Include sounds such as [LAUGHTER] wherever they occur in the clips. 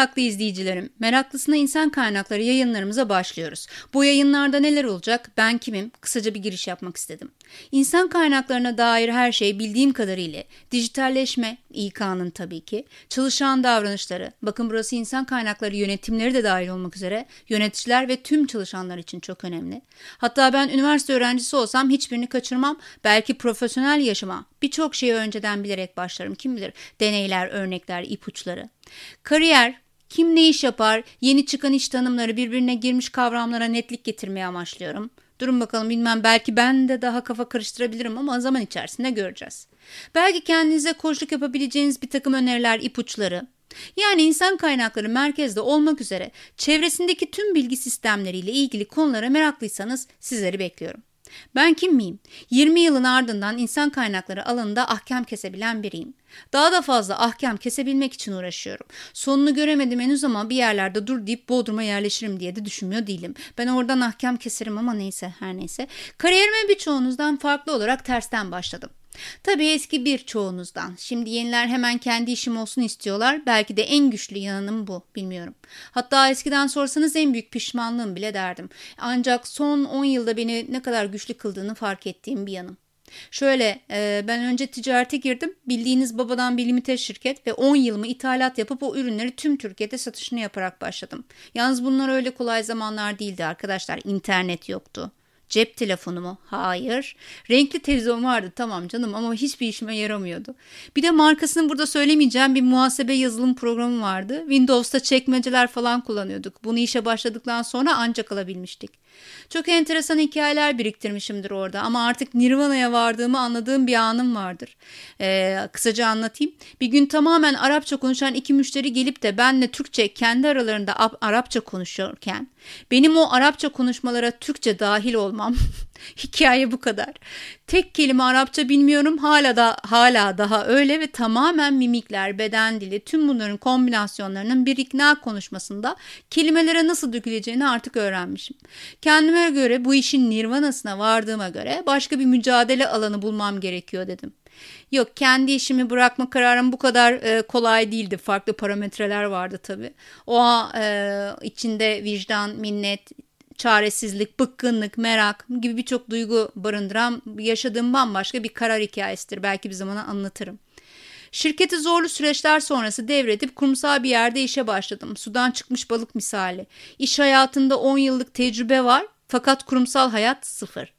meraklı izleyicilerim. Meraklısına insan kaynakları yayınlarımıza başlıyoruz. Bu yayınlarda neler olacak? Ben kimim? Kısaca bir giriş yapmak istedim. İnsan kaynaklarına dair her şey bildiğim kadarıyla dijitalleşme, İK'nın tabii ki, çalışan davranışları, bakın burası insan kaynakları yönetimleri de dahil olmak üzere yöneticiler ve tüm çalışanlar için çok önemli. Hatta ben üniversite öğrencisi olsam hiçbirini kaçırmam. Belki profesyonel yaşama birçok şeyi önceden bilerek başlarım. Kim bilir deneyler, örnekler, ipuçları. Kariyer, kim ne iş yapar, yeni çıkan iş tanımları birbirine girmiş kavramlara netlik getirmeye amaçlıyorum. Durun bakalım bilmem belki ben de daha kafa karıştırabilirim ama zaman içerisinde göreceğiz. Belki kendinize koçluk yapabileceğiniz bir takım öneriler, ipuçları. Yani insan kaynakları merkezde olmak üzere çevresindeki tüm bilgi sistemleriyle ilgili konulara meraklıysanız sizleri bekliyorum. Ben kim miyim? 20 yılın ardından insan kaynakları alanında ahkam kesebilen biriyim. Daha da fazla ahkam kesebilmek için uğraşıyorum. Sonunu göremedim henüz ama bir yerlerde dur deyip Bodrum'a yerleşirim diye de düşünmüyor değilim. Ben oradan ahkam keserim ama neyse her neyse. Kariyerime birçoğunuzdan farklı olarak tersten başladım. Tabii eski bir çoğunuzdan. Şimdi yeniler hemen kendi işim olsun istiyorlar. Belki de en güçlü yanım bu. Bilmiyorum. Hatta eskiden sorsanız en büyük pişmanlığım bile derdim. Ancak son 10 yılda beni ne kadar güçlü kıldığını fark ettiğim bir yanım. Şöyle e, ben önce ticarete girdim. Bildiğiniz babadan bir limite şirket ve 10 yılımı ithalat yapıp o ürünleri tüm Türkiye'de satışını yaparak başladım. Yalnız bunlar öyle kolay zamanlar değildi arkadaşlar. İnternet yoktu. Cep telefonu mu? Hayır. Renkli televizyon vardı tamam canım ama hiçbir işime yaramıyordu. Bir de markasını burada söylemeyeceğim bir muhasebe yazılım programı vardı. Windows'ta çekmeceler falan kullanıyorduk. Bunu işe başladıktan sonra ancak alabilmiştik. Çok enteresan hikayeler biriktirmişimdir orada ama artık Nirvana'ya vardığımı anladığım bir anım vardır. Ee, kısaca anlatayım. Bir gün tamamen Arapça konuşan iki müşteri gelip de benle Türkçe kendi aralarında Arapça konuşuyorken benim o Arapça konuşmalara Türkçe dahil olmam [LAUGHS] Hikaye bu kadar. Tek kelime Arapça bilmiyorum hala da hala daha öyle ve tamamen mimikler, beden dili tüm bunların kombinasyonlarının bir ikna konuşmasında kelimelere nasıl döküleceğini artık öğrenmişim. Kendime göre bu işin nirvanasına vardığıma göre başka bir mücadele alanı bulmam gerekiyor dedim. Yok kendi işimi bırakma kararım bu kadar e, kolay değildi. Farklı parametreler vardı tabii. O e, içinde vicdan, minnet, çaresizlik, bıkkınlık, merak gibi birçok duygu barındıran yaşadığım bambaşka bir karar hikayesidir. Belki bir zaman anlatırım. Şirketi zorlu süreçler sonrası devredip kurumsal bir yerde işe başladım. Sudan çıkmış balık misali. İş hayatında 10 yıllık tecrübe var fakat kurumsal hayat sıfır.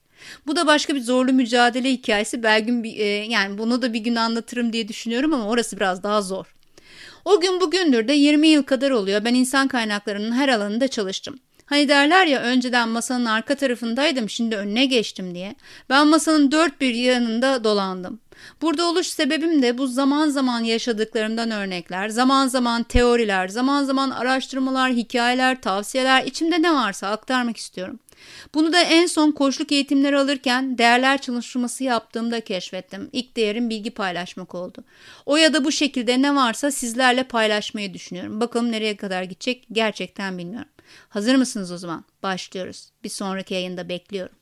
Bu da başka bir zorlu mücadele hikayesi. Belki bir, e, yani bunu da bir gün anlatırım diye düşünüyorum ama orası biraz daha zor. O gün bugündür de 20 yıl kadar oluyor. Ben insan kaynaklarının her alanında çalıştım. Hani derler ya önceden masanın arka tarafındaydım şimdi önüne geçtim diye. Ben masanın dört bir yanında dolandım. Burada oluş sebebim de bu zaman zaman yaşadıklarımdan örnekler, zaman zaman teoriler, zaman zaman araştırmalar, hikayeler, tavsiyeler içimde ne varsa aktarmak istiyorum. Bunu da en son koçluk eğitimleri alırken değerler çalışması yaptığımda keşfettim. İlk değerim bilgi paylaşmak oldu. O ya da bu şekilde ne varsa sizlerle paylaşmayı düşünüyorum. Bakalım nereye kadar gidecek gerçekten bilmiyorum. Hazır mısınız o zaman? Başlıyoruz. Bir sonraki yayında bekliyorum.